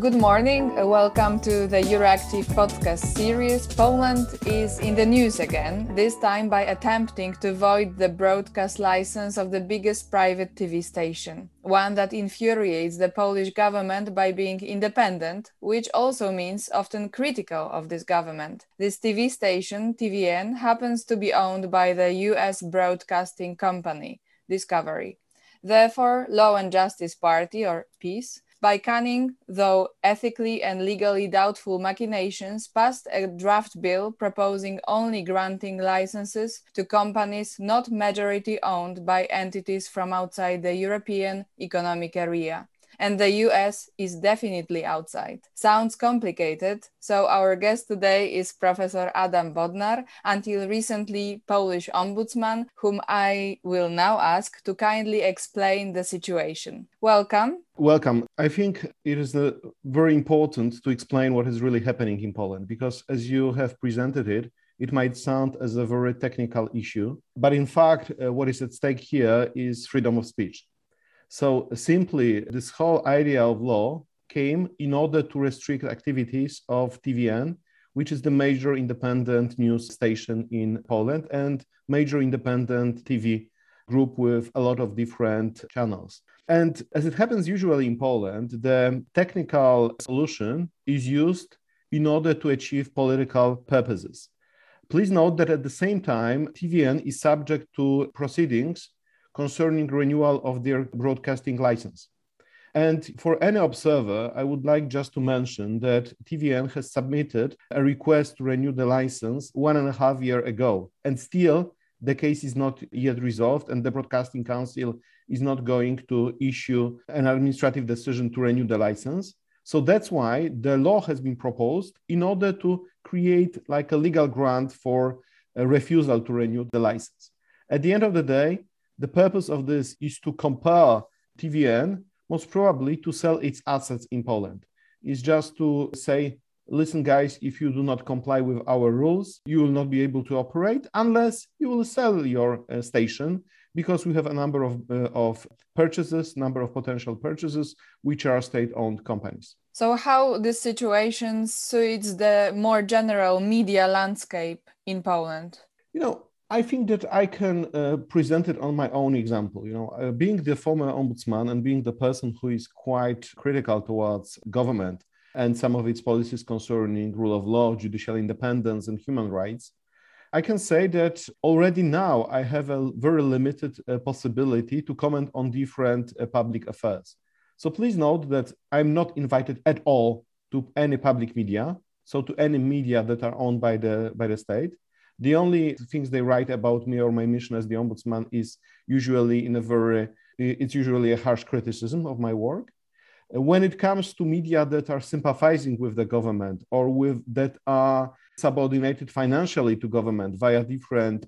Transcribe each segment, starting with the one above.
Good morning. Uh, welcome to the Euractiv podcast series. Poland is in the news again, this time by attempting to void the broadcast license of the biggest private TV station, one that infuriates the Polish government by being independent, which also means often critical of this government. This TV station, TVN, happens to be owned by the US broadcasting company, Discovery. Therefore, Law and Justice Party, or PiS, by cunning, though ethically and legally doubtful machinations, passed a draft bill proposing only granting licenses to companies not majority owned by entities from outside the European Economic Area and the US is definitely outside. Sounds complicated, so our guest today is Professor Adam Bodnar, until recently Polish ombudsman, whom I will now ask to kindly explain the situation. Welcome. Welcome. I think it is uh, very important to explain what is really happening in Poland because, as you have presented it, it might sound as a very technical issue, but in fact, uh, what is at stake here is freedom of speech. So simply, this whole idea of law came in order to restrict activities of TVN, which is the major independent news station in Poland and major independent TV group with a lot of different channels. And as it happens usually in Poland, the technical solution is used in order to achieve political purposes. Please note that at the same time, TVN is subject to proceedings concerning renewal of their broadcasting license. And for any observer, I would like just to mention that TVN has submitted a request to renew the license one and a half year ago. And still, the case is not yet resolved, and the Broadcasting Council is not going to issue an administrative decision to renew the license. So that's why the law has been proposed in order to create like a legal grant for a refusal to renew the license. At the end of the day, the purpose of this is to compel TVN, most probably, to sell its assets in Poland. It's just to say, listen, guys, if you do not comply with our rules, you will not be able to operate unless you will sell your uh, station because we have a number of, uh, of purchases, number of potential purchases, which are state-owned companies. So how this situation suits the more general media landscape in Poland? You know, I think that I can uh, present it on my own example. You know, uh, being the former ombudsman and being the person who is quite critical towards government and some of its policies concerning rule of law, judicial independence, and human rights, I can say that already now I have a very limited uh, possibility to comment on different uh, public affairs. So please note that I'm not invited at all to any public media, so to any media that are owned by the by the state the only things they write about me or my mission as the ombudsman is usually in a very, it's usually a harsh criticism of my work. When it comes to media that are sympathizing with the government or with that are subordinated financially to government via different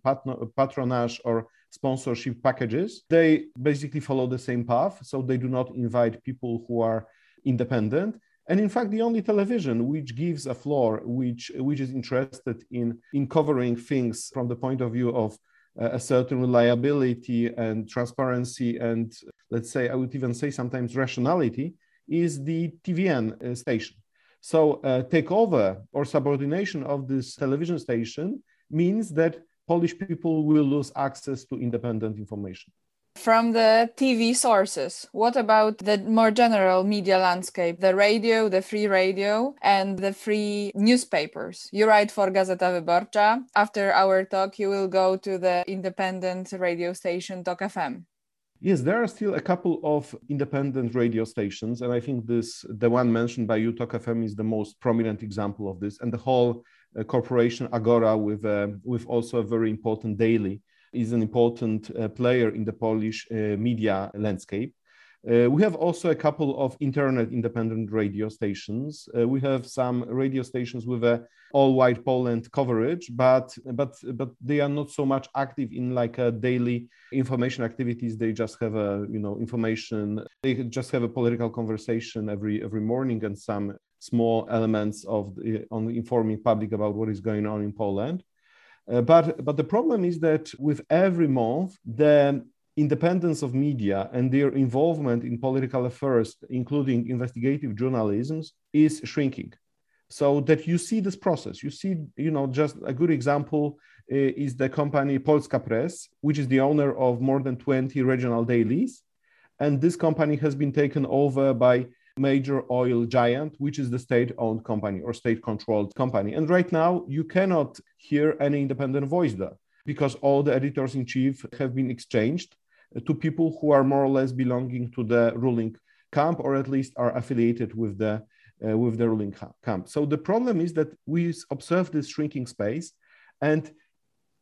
patronage or sponsorship packages, they basically follow the same path. So they do not invite people who are independent and in fact the only television which gives a floor which which is interested in in covering things from the point of view of uh, a certain reliability and transparency and let's say i would even say sometimes rationality is the tvn uh, station. So uh, takeover or subordination of this television station means that polish people will lose access to independent information from the TV sources, what about the more general media landscape, the radio, the free radio, and the free newspapers? You write for Gazeta Wyborcza. After our talk, you will go to the independent radio station Tok FM. Yes, there are still a couple of independent radio stations, and I think this the one mentioned by you, Tok FM, is the most prominent example of this, and the whole uh, corporation Agora with uh, with also a very important daily is an important uh, player in the Polish uh, media landscape. Uh, we have also a couple of internet independent radio stations. Uh, we have some radio stations with a all white Poland coverage, but but but they are not so much active in like a daily information activities. They just have a you know information. They just have a political conversation every every morning and some small elements of the, on informing public about what is going on in Poland. Uh, but but the problem is that with every month the independence of media and their involvement in political affairs, including investigative journalism, is shrinking. So that you see this process. You see, you know, just a good example uh, is the company Polska Press, which is the owner of more than 20 regional dailies. And this company has been taken over by major oil giant, which is the state owned company or state controlled company. And right now, you cannot hear any independent voice there because all the editors in chief have been exchanged to people who are more or less belonging to the ruling camp or at least are affiliated with the uh, with the ruling camp. So the problem is that we observe this shrinking space and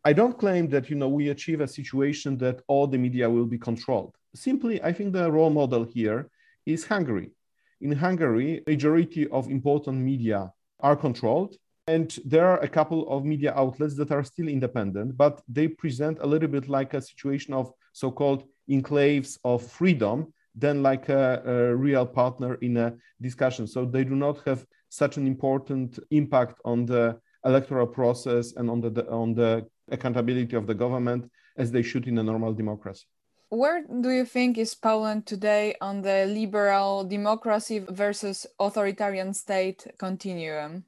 I don't claim that you know we achieve a situation that all the media will be controlled. Simply, I think the role model here is Hungary. In Hungary, majority of important media are controlled, and there are a couple of media outlets that are still independent, but they present a little bit like a situation of so-called enclaves of freedom than like a, a real partner in a discussion. So they do not have such an important impact on the electoral process and on the on the accountability of the government as they should in a normal democracy. Where do you think is Poland today on the liberal democracy versus authoritarian state continuum?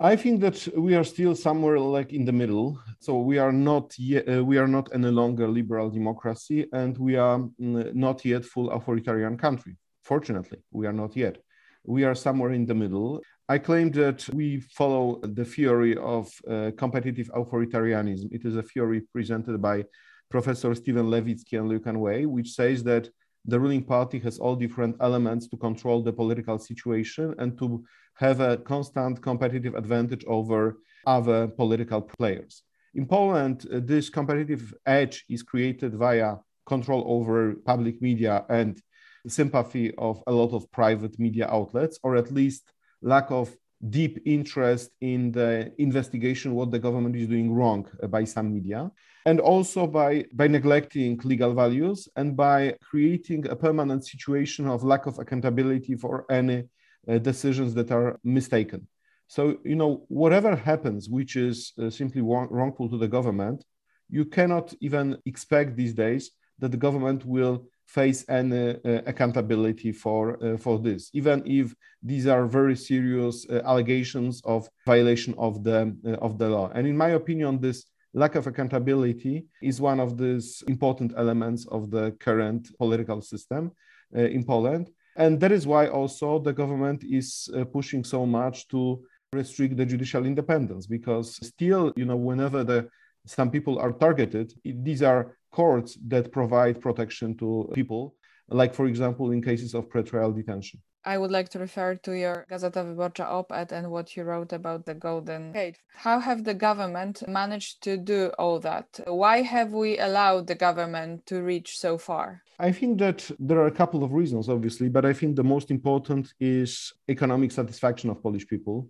I think that we are still somewhere like in the middle. So we are not yet, uh, we are not any longer liberal democracy, and we are mm, not yet full authoritarian country. Fortunately, we are not yet. We are somewhere in the middle. I claim that we follow the theory of uh, competitive authoritarianism. It is a theory presented by Professor Steven Levitsky and Lucan Way, which says that the ruling party has all different elements to control the political situation and to have a constant competitive advantage over other political players. In Poland, uh, this competitive edge is created via control over public media and sympathy of a lot of private media outlets, or at least lack of deep interest in the investigation what the government is doing wrong by some media and also by by neglecting legal values and by creating a permanent situation of lack of accountability for any uh, decisions that are mistaken. So you know whatever happens which is uh, simply wrong, wrongful to the government you cannot even expect these days that the government will face any uh, accountability for uh, for this. Even if these are very serious uh, allegations of violation of the of the law. And in my opinion this lack of accountability is one of these important elements of the current political system in Poland. And that is why also the government is pushing so much to restrict the judicial independence because still you know whenever the some people are targeted these are courts that provide protection to people, like, for example, in cases of pretrial detention. I would like to refer to your Gazeta Wyborcza op-ed and what you wrote about the Golden Gate. How have the government managed to do all that? Why have we allowed the government to reach so far? I think that there are a couple of reasons, obviously, but I think the most important is economic satisfaction of Polish people,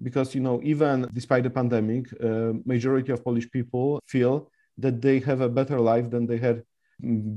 because you know even despite the pandemic, uh, majority of Polish people feel that they have a better life than they had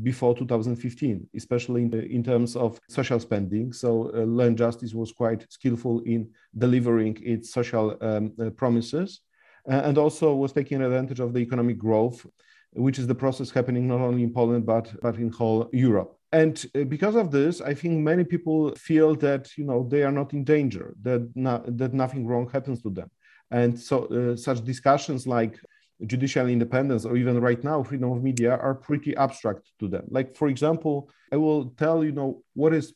before 2015, especially in, in terms of social spending. So, uh, Law and Justice was quite skillful in delivering its social um, uh, promises uh, and also was taking advantage of the economic growth, which is the process happening not only in Poland, but, but in whole Europe. And uh, because of this, I think many people feel that you know they are not in danger, that, not, that nothing wrong happens to them. And so, uh, such discussions like judicial independence or even right now freedom of media are pretty abstract to them. Like for example i will tell you know what is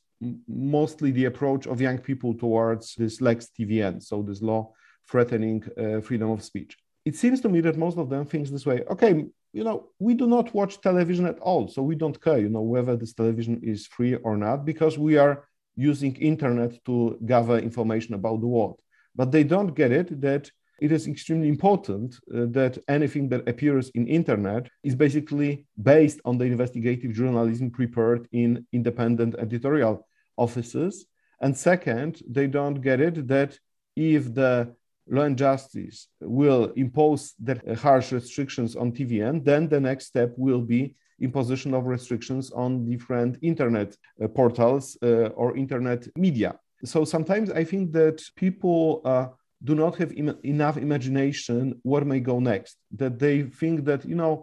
mostly the approach of young people towards this lex tvn so this law threatening uh, freedom of speech. It seems to me that most of them thinks this way okay you know we do not watch television at all so we don't care you know whether this television is free or not because we are using internet to gather information about the world. But they don't get it that it is extremely important uh, that anything that appears in internet is basically based on the investigative journalism prepared in independent editorial offices. And second they don't get it that if the law and justice will impose that harsh restrictions on tvn then the next step will be imposition of restrictions on different internet uh, portals uh, or internet media. So sometimes i think that people uh, do not have Im- enough imagination what may go next that they think that you know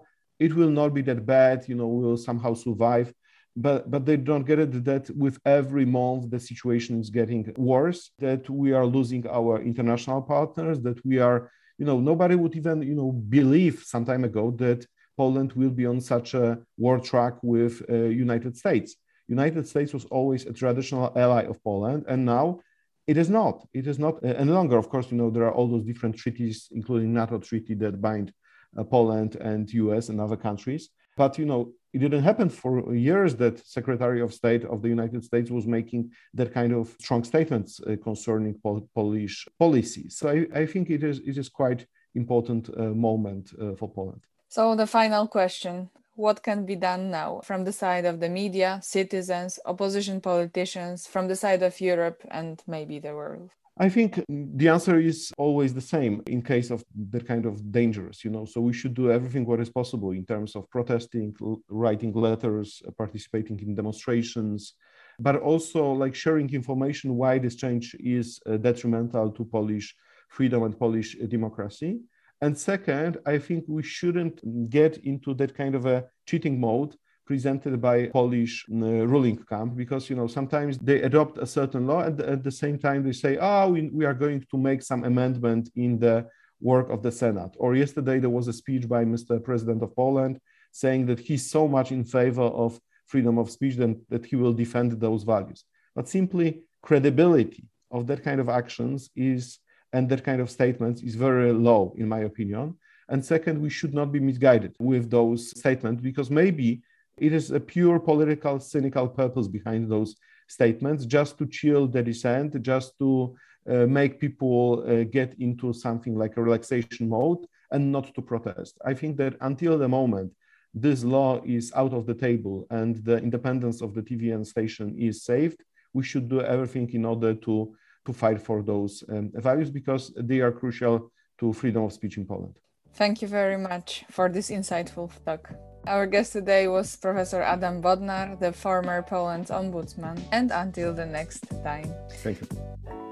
it will not be that bad, you know, we'll somehow survive. But, but they don't get it that with every month the situation is getting worse, that we are losing our international partners, that we are, you know, nobody would even, you know, believe some time ago that Poland will be on such a war track with uh, United States. United States was always a traditional ally of Poland, and now it is not. It is not uh, any longer. Of course, you know there are all those different treaties, including NATO treaty that bind uh, Poland and US and other countries. But you know, it didn't happen for years that Secretary of State of the United States was making that kind of strong statements uh, concerning Pol- Polish policy. So I, I, think it is it is quite important uh, moment uh, for Poland. So the final question: What can be done now from the side of the media, citizens, opposition politicians, from the side of Europe, and maybe the world? I think the answer is always the same in case of that kind of dangerous, you know. So we should do everything what is possible in terms of protesting, writing letters, participating in demonstrations, but also like sharing information why this change is uh, detrimental to Polish freedom and Polish democracy. And second, I think we shouldn't get into that kind of a cheating mode presented by Polish uh, ruling camp because you know sometimes they adopt a certain law and at the same time they say, oh, we, we are going to make some amendment in the work of the Senate. Or yesterday there was a speech by Mr. President of Poland saying that he's so much in favor of freedom of speech that, that he will defend those values. But simply credibility of that kind of actions is and that kind of statements is very low in my opinion. And second, we should not be misguided with those statements because maybe it is a pure political, cynical purpose behind those statements, just to chill the dissent, just to uh, make people uh, get into something like a relaxation mode and not to protest. I think that until the moment this law is out of the table and the independence of the TVN station is saved, we should do everything in order to, to fight for those um, values because they are crucial to freedom of speech in Poland. Thank you very much for this insightful talk. Our guest today was Professor Adam Bodnar, the former Poland's ombudsman, and until the next time. Thank you.